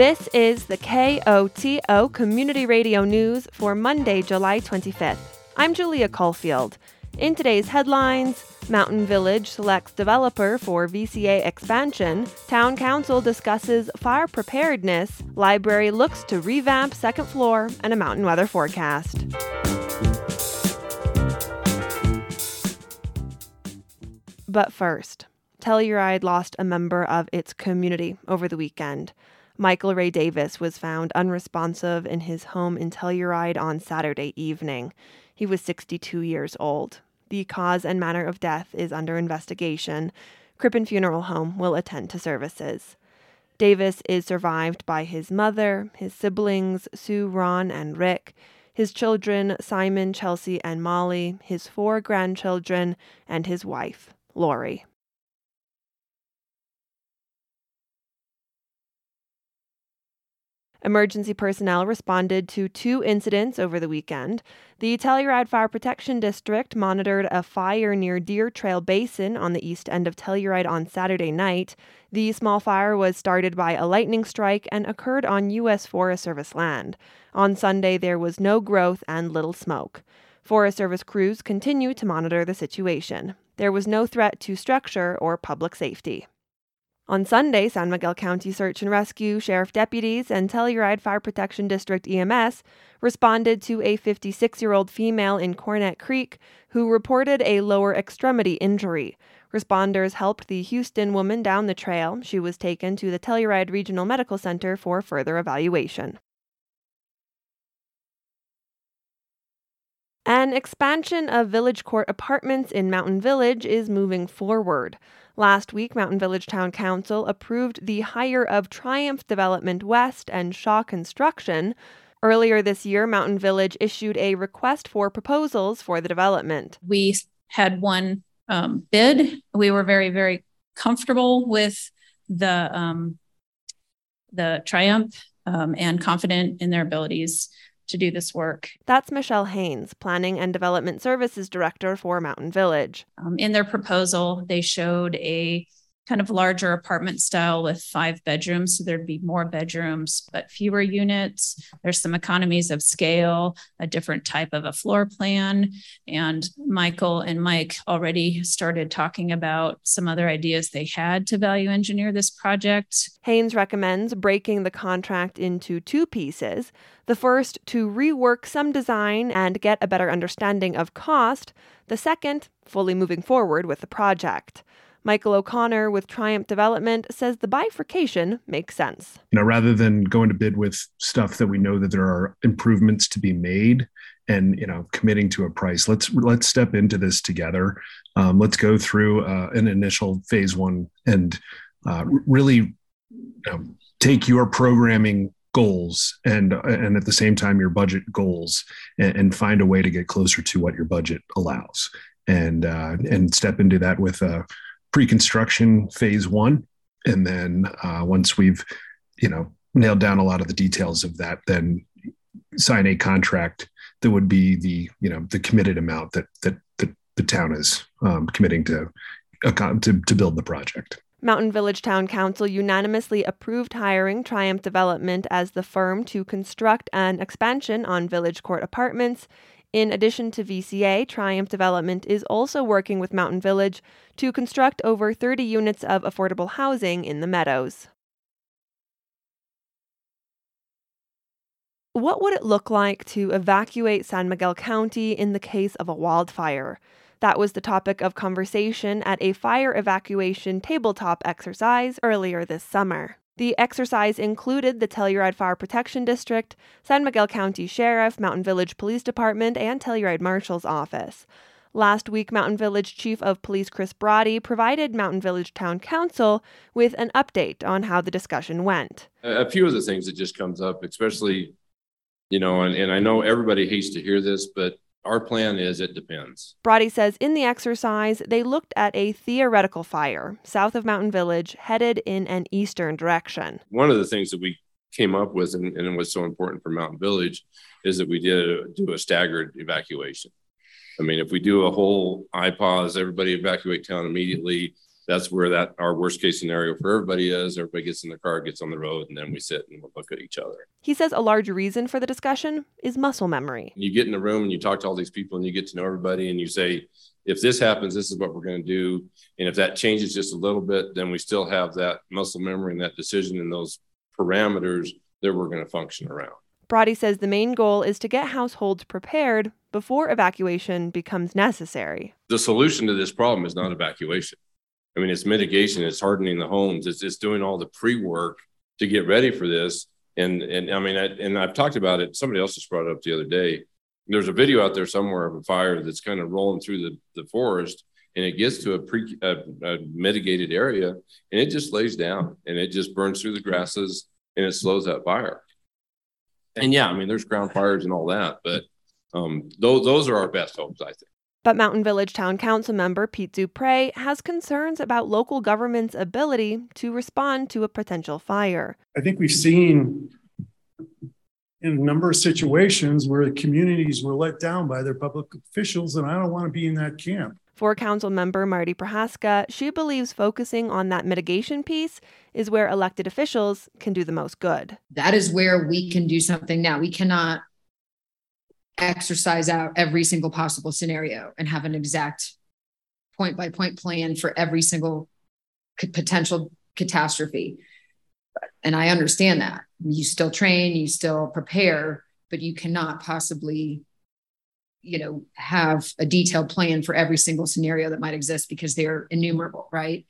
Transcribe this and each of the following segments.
This is the KOTO Community Radio News for Monday, July 25th. I'm Julia Caulfield. In today's headlines, Mountain Village selects developer for VCA expansion, Town Council discusses fire preparedness, Library looks to revamp second floor, and a mountain weather forecast. But first, Telluride lost a member of its community over the weekend. Michael Ray Davis was found unresponsive in his home in Telluride on Saturday evening. He was 62 years old. The cause and manner of death is under investigation. Crippin Funeral Home will attend to services. Davis is survived by his mother, his siblings, Sue, Ron, and Rick, his children, Simon, Chelsea, and Molly, his four grandchildren, and his wife, Lori. Emergency personnel responded to two incidents over the weekend. The Telluride Fire Protection District monitored a fire near Deer Trail Basin on the east end of Telluride on Saturday night. The small fire was started by a lightning strike and occurred on U.S. Forest Service land. On Sunday, there was no growth and little smoke. Forest Service crews continue to monitor the situation. There was no threat to structure or public safety. On Sunday, San Miguel County Search and Rescue, Sheriff deputies, and Telluride Fire Protection District EMS responded to a 56 year old female in Cornet Creek who reported a lower extremity injury. Responders helped the Houston woman down the trail. She was taken to the Telluride Regional Medical Center for further evaluation. An expansion of Village Court apartments in Mountain Village is moving forward. Last week, Mountain Village Town Council approved the hire of Triumph Development West and Shaw Construction. Earlier this year, Mountain Village issued a request for proposals for the development. We had one um, bid. We were very, very comfortable with the um, the Triumph um, and confident in their abilities to do this work. That's Michelle Haynes, Planning and Development Services Director for Mountain Village. Um, in their proposal, they showed a kind of larger apartment style with five bedrooms. So there'd be more bedrooms, but fewer units. There's some economies of scale, a different type of a floor plan. And Michael and Mike already started talking about some other ideas they had to value engineer this project. Haynes recommends breaking the contract into two pieces. The first, to rework some design and get a better understanding of cost. The second, fully moving forward with the project. Michael O'Connor with Triumph Development says the bifurcation makes sense. You know, rather than going to bid with stuff that we know that there are improvements to be made and you know committing to a price, let's let's step into this together. Um, let's go through uh, an initial phase one and uh, really you know, take your programming goals and and at the same time your budget goals and, and, find a way to get closer to what your budget allows and uh, and step into that with a pre-construction phase one, and then uh, once we've you know nailed down a lot of the details of that, then sign a contract that would be the you know the committed amount that that, that the town is um, committing to, to to build the project. Mountain Village Town Council unanimously approved hiring Triumph Development as the firm to construct an expansion on Village Court Apartments in addition to VCA, Triumph Development is also working with Mountain Village to construct over 30 units of affordable housing in the meadows. What would it look like to evacuate San Miguel County in the case of a wildfire? That was the topic of conversation at a fire evacuation tabletop exercise earlier this summer. The exercise included the Telluride Fire Protection District, San Miguel County Sheriff, Mountain Village Police Department, and Telluride Marshal's Office. Last week, Mountain Village Chief of Police Chris Broady provided Mountain Village Town Council with an update on how the discussion went. A few of the things that just comes up, especially, you know, and, and I know everybody hates to hear this, but our plan is it depends. Broady says in the exercise, they looked at a theoretical fire south of Mountain Village headed in an eastern direction. One of the things that we came up with and, and was so important for Mountain Village is that we did do a staggered evacuation. I mean, if we do a whole IPAWS, everybody evacuate town immediately, that's where that our worst case scenario for everybody is. Everybody gets in the car, gets on the road, and then we sit and we'll look at each other. He says a large reason for the discussion is muscle memory. You get in the room and you talk to all these people and you get to know everybody and you say, if this happens, this is what we're going to do. And if that changes just a little bit, then we still have that muscle memory and that decision and those parameters that we're going to function around. Broady says the main goal is to get households prepared before evacuation becomes necessary. The solution to this problem is not evacuation. I mean, it's mitigation, it's hardening the homes, it's, it's doing all the pre work to get ready for this. And, and I mean, I, and I've talked about it. Somebody else just brought it up the other day. There's a video out there somewhere of a fire that's kind of rolling through the, the forest and it gets to a pre a, a mitigated area and it just lays down and it just burns through the grasses and it slows that fire. And yeah, I mean, there's ground fires and all that, but um, those those are our best hopes, I think. But Mountain Village Town Council member Pete Duprey has concerns about local government's ability to respond to a potential fire. I think we've seen in a number of situations where communities were let down by their public officials, and I don't want to be in that camp. For Council member Marti Prohaska, she believes focusing on that mitigation piece is where elected officials can do the most good. That is where we can do something now. We cannot exercise out every single possible scenario and have an exact point by point plan for every single potential catastrophe. And I understand that. You still train, you still prepare, but you cannot possibly you know have a detailed plan for every single scenario that might exist because they're innumerable right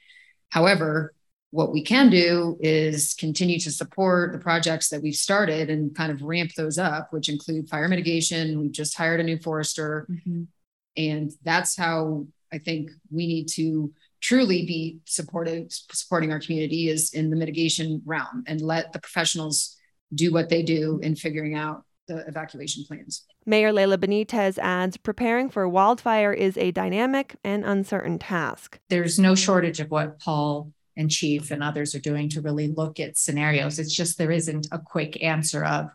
however what we can do is continue to support the projects that we've started and kind of ramp those up which include fire mitigation we've just hired a new forester mm-hmm. and that's how i think we need to truly be supportive supporting our community is in the mitigation realm and let the professionals do what they do in figuring out the evacuation plans. Mayor Laila Benitez adds preparing for wildfire is a dynamic and uncertain task. There's no shortage of what Paul and Chief and others are doing to really look at scenarios. It's just there isn't a quick answer of,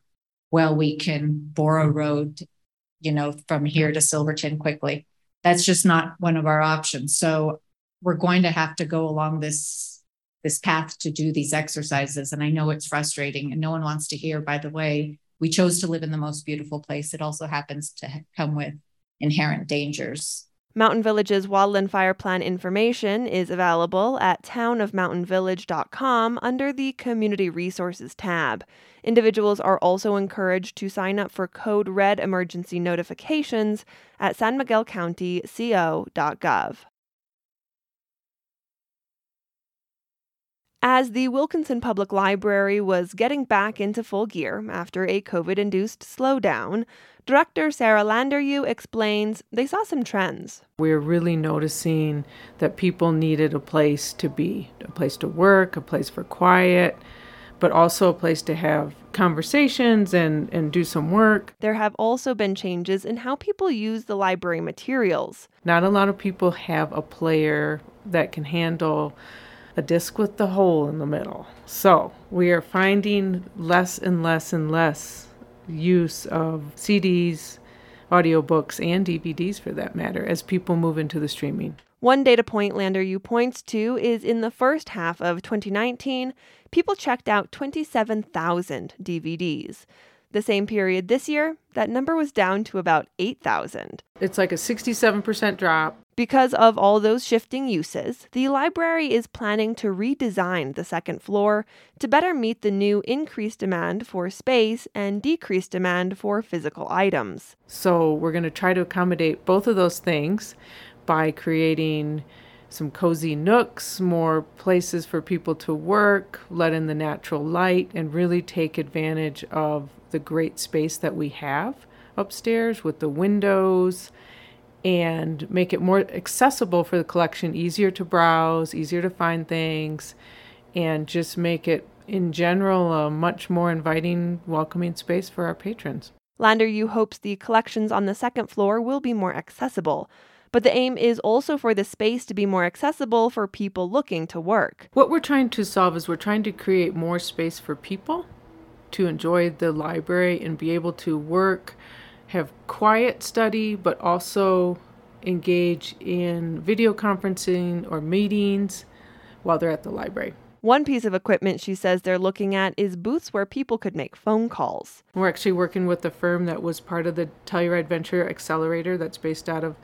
well, we can bore a road, you know, from here to Silverton quickly. That's just not one of our options. So we're going to have to go along this this path to do these exercises. And I know it's frustrating and no one wants to hear, by the way, we chose to live in the most beautiful place. It also happens to come with inherent dangers. Mountain Village's wildland fire plan information is available at townofmountainvillage.com under the Community Resources tab. Individuals are also encouraged to sign up for Code Red emergency notifications at sanmiguelcountyco.gov. As the Wilkinson Public Library was getting back into full gear after a COVID induced slowdown, Director Sarah Landeryou explains they saw some trends. We're really noticing that people needed a place to be, a place to work, a place for quiet, but also a place to have conversations and, and do some work. There have also been changes in how people use the library materials. Not a lot of people have a player that can handle a disc with the hole in the middle. So we are finding less and less and less use of CDs, audiobooks, and DVDs for that matter as people move into the streaming. One data point Landeryou points to is in the first half of 2019, people checked out 27,000 DVDs. The same period this year, that number was down to about 8,000. It's like a 67% drop. Because of all those shifting uses, the library is planning to redesign the second floor to better meet the new increased demand for space and decreased demand for physical items. So, we're going to try to accommodate both of those things by creating some cozy nooks, more places for people to work, let in the natural light, and really take advantage of the great space that we have upstairs with the windows and make it more accessible for the collection, easier to browse, easier to find things, and just make it in general a much more inviting, welcoming space for our patrons. Landeryou hopes the collections on the second floor will be more accessible. But the aim is also for the space to be more accessible for people looking to work. What we're trying to solve is we're trying to create more space for people to enjoy the library and be able to work have quiet study, but also engage in video conferencing or meetings while they're at the library. One piece of equipment she says they're looking at is booths where people could make phone calls. We're actually working with the firm that was part of the Telluride Venture Accelerator that's based out of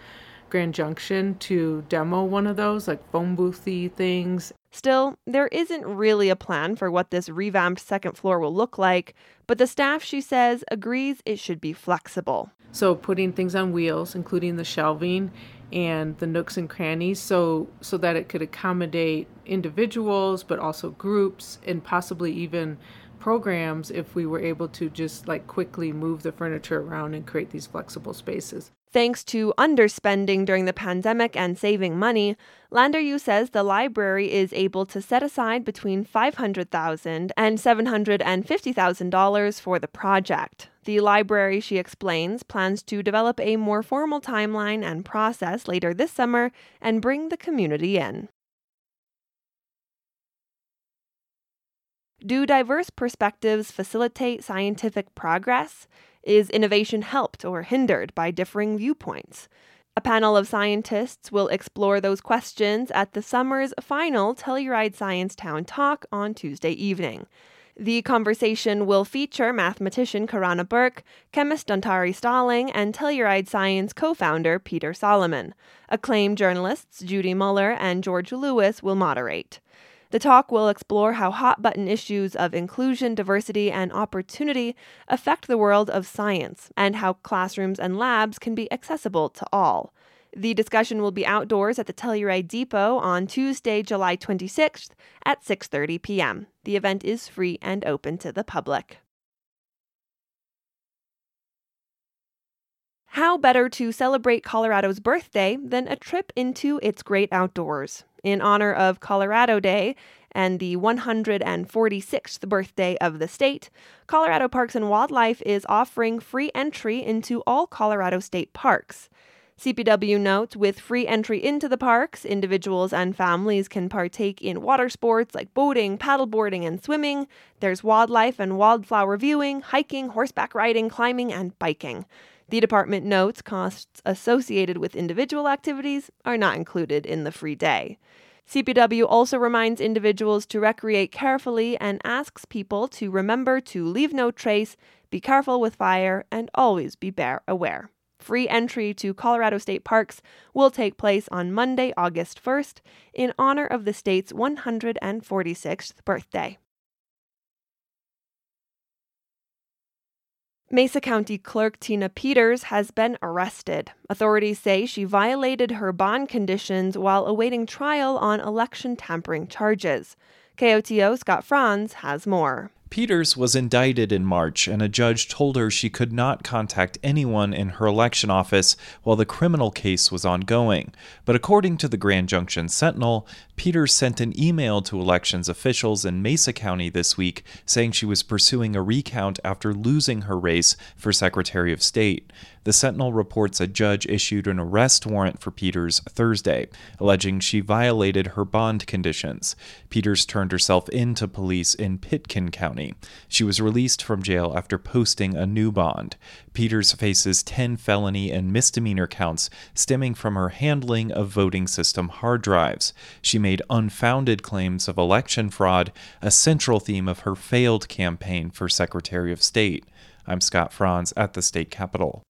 Grand Junction to demo one of those, like phone boothy things. Still, there isn't really a plan for what this revamped second floor will look like, but the staff, she says, agrees it should be flexible. So putting things on wheels, including the shelving and the nooks and crannies so so that it could accommodate individuals but also groups and possibly even programs if we were able to just like quickly move the furniture around and create these flexible spaces. Thanks to underspending during the pandemic and saving money, Landeryou says the library is able to set aside between $500,000 and $750,000 for the project. The library, she explains, plans to develop a more formal timeline and process later this summer and bring the community in. Do diverse perspectives facilitate scientific progress? Is innovation helped or hindered by differing viewpoints? A panel of scientists will explore those questions at the summer's final Telluride Science Town Talk on Tuesday evening. The conversation will feature mathematician Karana Burke, chemist Dontari Stalling, and Telluride Science co founder Peter Solomon. Acclaimed journalists Judy Muller and George Lewis will moderate. The talk will explore how hot button issues of inclusion, diversity, and opportunity affect the world of science and how classrooms and labs can be accessible to all. The discussion will be outdoors at the Telluride Depot on Tuesday, July 26th at 6:30 p.m. The event is free and open to the public. How better to celebrate Colorado's birthday than a trip into its great outdoors? In honor of Colorado Day and the 146th birthday of the state, Colorado Parks and Wildlife is offering free entry into all Colorado state parks. CPW notes with free entry into the parks, individuals and families can partake in water sports like boating, paddleboarding, and swimming. There's wildlife and wildflower viewing, hiking, horseback riding, climbing, and biking. The department notes costs associated with individual activities are not included in the free day. CPW also reminds individuals to recreate carefully and asks people to remember to leave no trace, be careful with fire, and always be bear aware. Free entry to Colorado State Parks will take place on Monday, August 1st, in honor of the state's 146th birthday. Mesa County Clerk Tina Peters has been arrested. Authorities say she violated her bond conditions while awaiting trial on election tampering charges. KOTO Scott Franz has more. Peters was indicted in March, and a judge told her she could not contact anyone in her election office while the criminal case was ongoing. But according to the Grand Junction Sentinel, Peters sent an email to elections officials in Mesa County this week saying she was pursuing a recount after losing her race for Secretary of State. The Sentinel reports a judge issued an arrest warrant for Peters Thursday, alleging she violated her bond conditions. Peters turned herself in to police in Pitkin County. She was released from jail after posting a new bond. Peters faces 10 felony and misdemeanor counts stemming from her handling of voting system hard drives. She made unfounded claims of election fraud, a central theme of her failed campaign for Secretary of State. I'm Scott Franz at the state capitol.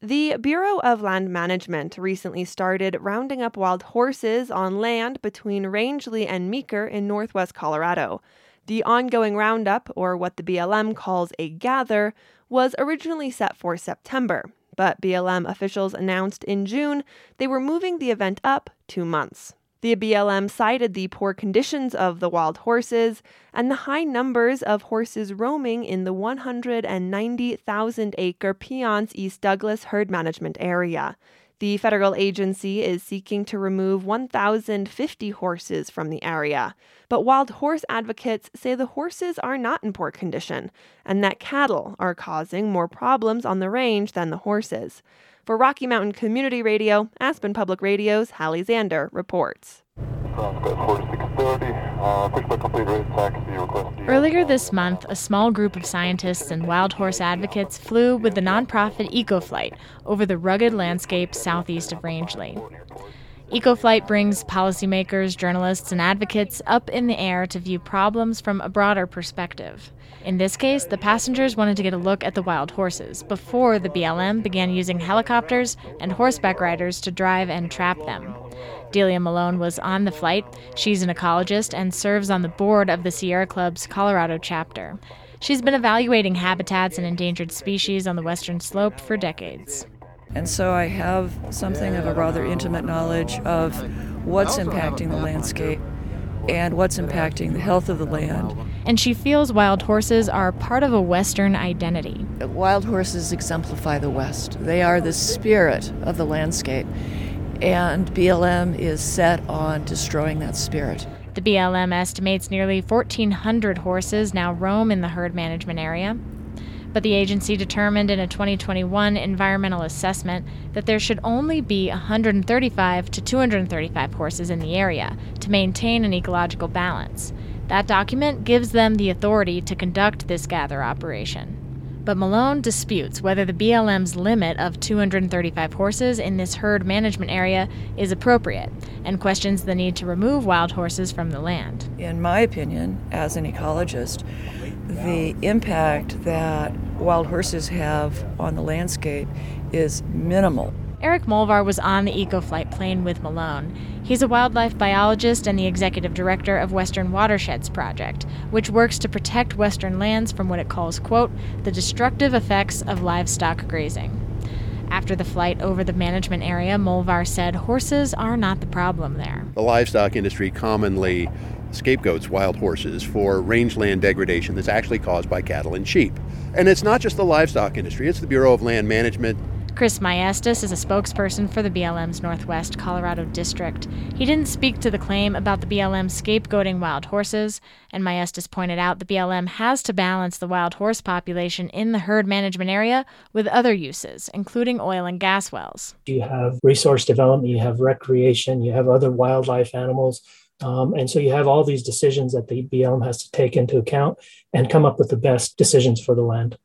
The Bureau of Land Management recently started rounding up wild horses on land between Rangely and Meeker in northwest Colorado. The ongoing roundup, or what the BLM calls a gather, was originally set for September, but BLM officials announced in June they were moving the event up two months. The BLM cited the poor conditions of the wild horses and the high numbers of horses roaming in the 190,000 acre Piceance East Douglas herd management area. The federal agency is seeking to remove 1,050 horses from the area. But wild horse advocates say the horses are not in poor condition and that cattle are causing more problems on the range than the horses. For Rocky Mountain Community Radio, Aspen Public Radio's Halle Zander reports. Earlier this month, a small group of scientists and wild horse advocates flew with the nonprofit EcoFlight over the rugged landscape southeast of Rangely. EcoFlight brings policymakers, journalists, and advocates up in the air to view problems from a broader perspective. In this case, the passengers wanted to get a look at the wild horses before the BLM began using helicopters and horseback riders to drive and trap them. Delia Malone was on the flight. She's an ecologist and serves on the board of the Sierra Club's Colorado chapter. She's been evaluating habitats and endangered species on the western slope for decades. And so I have something of a rather intimate knowledge of what's impacting the landscape and what's impacting the health of the land. And she feels wild horses are part of a Western identity. Wild horses exemplify the West, they are the spirit of the landscape. And BLM is set on destroying that spirit. The BLM estimates nearly 1,400 horses now roam in the herd management area. But the agency determined in a 2021 environmental assessment that there should only be 135 to 235 horses in the area to maintain an ecological balance. That document gives them the authority to conduct this gather operation. But Malone disputes whether the BLM's limit of 235 horses in this herd management area is appropriate and questions the need to remove wild horses from the land. In my opinion, as an ecologist, the impact that wild horses have on the landscape is minimal. Erik Molvar was on the EcoFlight plane with Malone. He's a wildlife biologist and the executive director of Western Watersheds Project, which works to protect Western lands from what it calls, quote, the destructive effects of livestock grazing. After the flight over the management area, Molvar said horses are not the problem there. The livestock industry commonly scapegoats wild horses for rangeland degradation that's actually caused by cattle and sheep. And it's not just the livestock industry, it's the Bureau of Land Management, Chris Maestas is a spokesperson for the BLM's Northwest Colorado District. He didn't speak to the claim about the BLM scapegoating wild horses, and Maestas pointed out the BLM has to balance the wild horse population in the herd management area with other uses, including oil and gas wells. You have resource development, you have recreation, you have other wildlife animals. Um, and so you have all these decisions that the BLM has to take into account and come up with the best decisions for the land.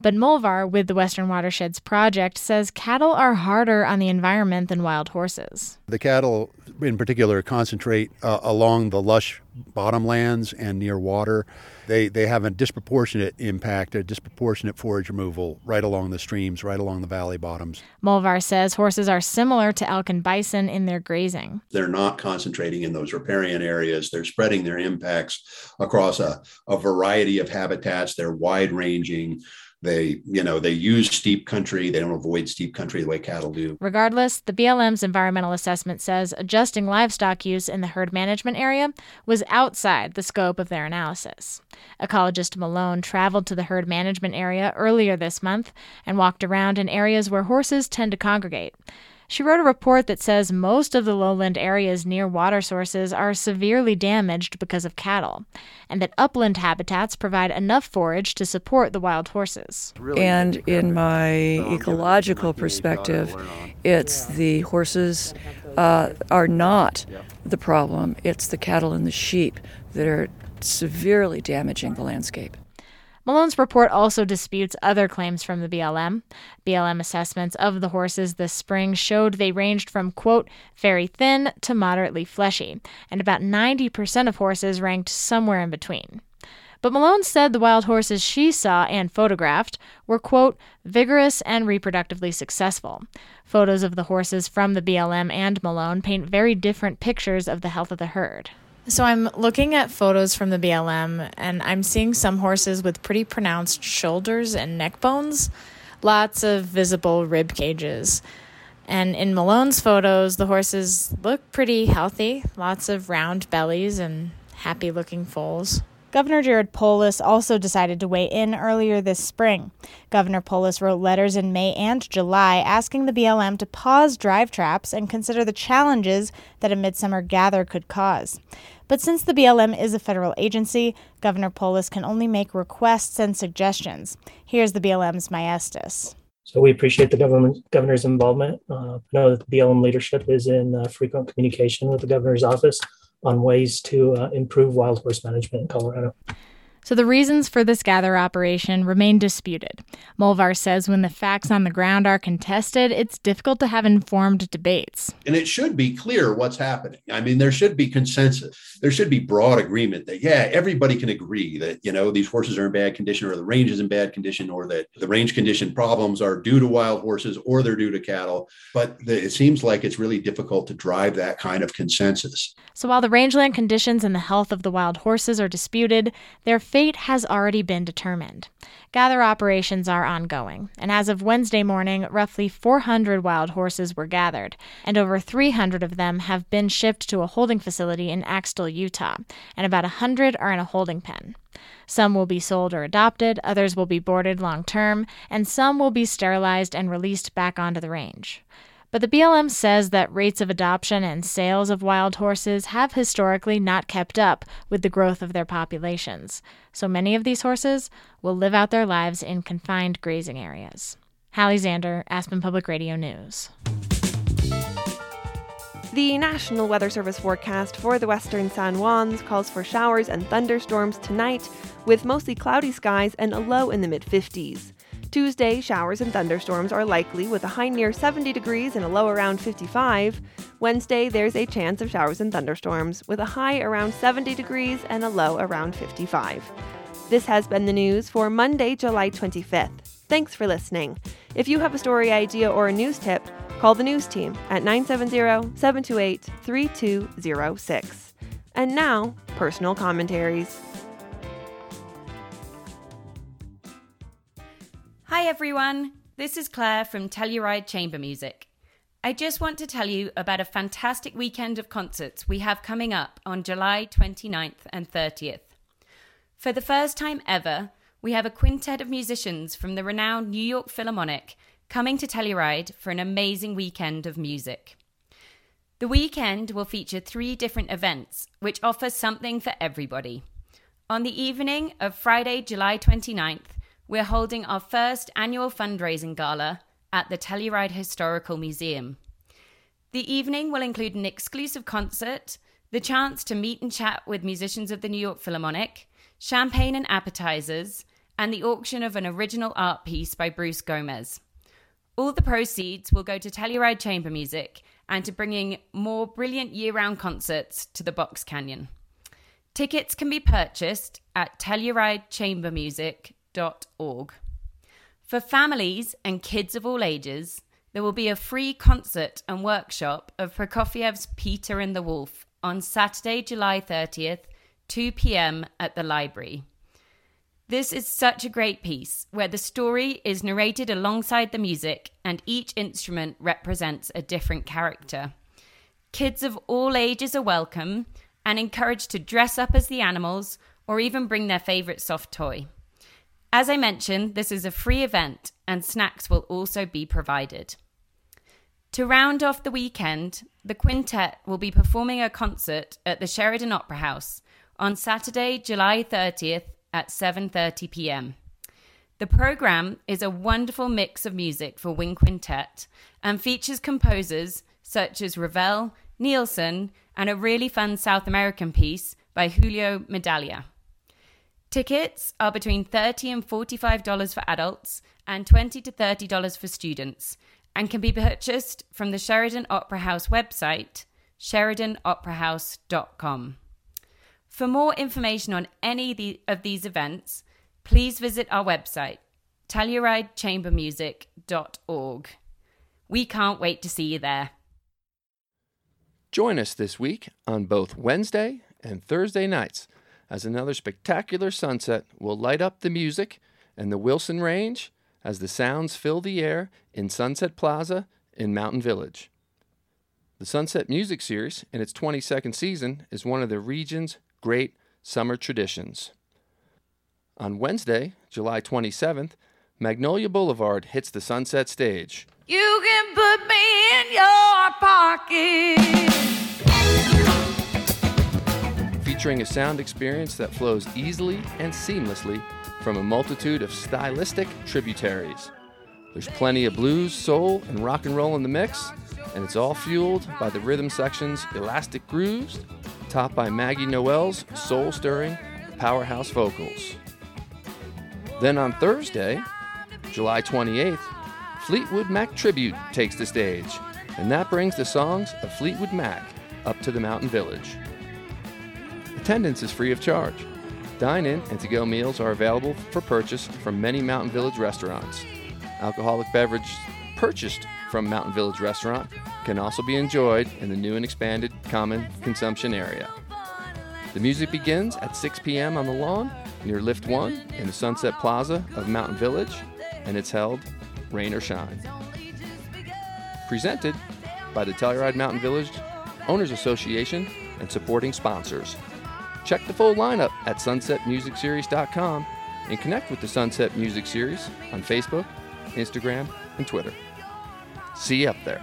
But Molvar, with the Western Watersheds Project, says cattle are harder on the environment than wild horses. The cattle, in particular, concentrate uh, along the lush bottomlands and near water. They, they have a disproportionate impact, a disproportionate forage removal right along the streams, right along the valley bottoms. Molvar says horses are similar to elk and bison in their grazing. They're not concentrating in those riparian areas. They're spreading their impacts across a, a variety of habitats. They're wide ranging. They, you know, they use steep country. They don't avoid steep country the way cattle do. Regardless, the BLM's environmental assessment says adjusting livestock use in the herd management area was outside the scope of their analysis. Ecologist Malone traveled to the herd management area earlier this month and walked around in areas where horses tend to congregate. She wrote a report that says most of the lowland areas near water sources are severely damaged because of cattle, and that upland habitats provide enough forage to support the wild horses. And in my ecological perspective, it's the horses uh, are not the problem, it's the cattle and the sheep that are severely damaging the landscape. Malone's report also disputes other claims from the BLM. BLM assessments of the horses this spring showed they ranged from, quote, very thin to moderately fleshy, and about 90% of horses ranked somewhere in between. But Malone said the wild horses she saw and photographed were, quote, vigorous and reproductively successful. Photos of the horses from the BLM and Malone paint very different pictures of the health of the herd. So I'm looking at photos from the BLM and I'm seeing some horses with pretty pronounced shoulders and neck bones, lots of visible rib cages. And in Malone's photos, the horses look pretty healthy, lots of round bellies and happy looking foals. Governor Jared Polis also decided to weigh in earlier this spring. Governor Polis wrote letters in May and July asking the BLM to pause drive traps and consider the challenges that a midsummer gather could cause. But since the BLM is a federal agency, Governor Polis can only make requests and suggestions. Here's the BLM's Maestas. So we appreciate the government governor's involvement. Uh, know that the BLM leadership is in uh, frequent communication with the governor's office on ways to uh, improve wild horse management in Colorado. So the reasons for this gather operation remain disputed. Molvar says when the facts on the ground are contested, it's difficult to have informed debates. And it should be clear what's happening. I mean, there should be consensus. There should be broad agreement that, yeah, everybody can agree that, you know, these horses are in bad condition or the range is in bad condition or that the range condition problems are due to wild horses or they're due to cattle. But the, it seems like it's really difficult to drive that kind of consensus. So while the rangeland conditions and the health of the wild horses are disputed, their fate has already been determined. Gather operations are ongoing, and as of Wednesday morning, roughly 400 wild horses were gathered, and over 300 of them have been shipped to a holding facility in Axtell, Utah, and about 100 are in a holding pen. Some will be sold or adopted, others will be boarded long term, and some will be sterilized and released back onto the range. But the BLM says that rates of adoption and sales of wild horses have historically not kept up with the growth of their populations. So many of these horses will live out their lives in confined grazing areas. Halle Zander, Aspen Public Radio News. The National Weather Service forecast for the western San Juans calls for showers and thunderstorms tonight, with mostly cloudy skies and a low in the mid 50s. Tuesday, showers and thunderstorms are likely with a high near 70 degrees and a low around 55. Wednesday, there's a chance of showers and thunderstorms with a high around 70 degrees and a low around 55. This has been the news for Monday, July 25th. Thanks for listening. If you have a story idea or a news tip, call the news team at 970 728 3206. And now, personal commentaries. Hi everyone, this is Claire from Telluride Chamber Music. I just want to tell you about a fantastic weekend of concerts we have coming up on July 29th and 30th. For the first time ever, we have a quintet of musicians from the renowned New York Philharmonic coming to Telluride for an amazing weekend of music. The weekend will feature three different events, which offer something for everybody. On the evening of Friday, July 29th, we're holding our first annual fundraising gala at the Telluride Historical Museum. The evening will include an exclusive concert, the chance to meet and chat with musicians of the New York Philharmonic, champagne and appetizers, and the auction of an original art piece by Bruce Gomez. All the proceeds will go to Telluride Chamber Music and to bringing more brilliant year round concerts to the Box Canyon. Tickets can be purchased at For families and kids of all ages, there will be a free concert and workshop of Prokofiev's Peter and the Wolf on Saturday, July 30th, 2 p.m. at the library. This is such a great piece where the story is narrated alongside the music and each instrument represents a different character. Kids of all ages are welcome and encouraged to dress up as the animals or even bring their favorite soft toy. As I mentioned, this is a free event and snacks will also be provided. To round off the weekend, the quintet will be performing a concert at the Sheridan Opera House on Saturday, July 30th at 7:30 p.m. The program is a wonderful mix of music for wind quintet and features composers such as Ravel, Nielsen, and a really fun South American piece by Julio Medaglia. Tickets are between 30 and $45 for adults and 20 to $30 for students and can be purchased from the Sheridan Opera House website, sheridanoperahouse.com. For more information on any of these events, please visit our website, TellurideChamberMusic.org. We can't wait to see you there. Join us this week on both Wednesday and Thursday nights as another spectacular sunset will light up the music and the Wilson Range as the sounds fill the air in Sunset Plaza in Mountain Village. The Sunset Music Series, in its 22nd season, is one of the region's great summer traditions. On Wednesday, July 27th, Magnolia Boulevard hits the Sunset Stage. You can put me in your pocket featuring a sound experience that flows easily and seamlessly from a multitude of stylistic tributaries. There's plenty of blues, soul, and rock and roll in the mix, and it's all fueled by the rhythm section's elastic grooves, topped by Maggie Noel's soul stirring Powerhouse Vocals. Then on Thursday, July 28th, Fleetwood Mac Tribute takes the stage, and that brings the songs of Fleetwood Mac up to the Mountain Village. Attendance is free of charge. Dine in and to go meals are available for purchase from many Mountain Village restaurants. Alcoholic beverage purchased from Mountain Village Restaurant can also be enjoyed in the new and expanded common consumption area. The music begins at 6 p.m. on the lawn near Lift 1 in the Sunset Plaza of Mountain Village, and it's held rain or shine. Presented by the Telluride Mountain Village Owners Association and supporting sponsors. Check the full lineup at sunsetmusicseries.com and connect with the Sunset Music Series on Facebook, Instagram, and Twitter. See you up there.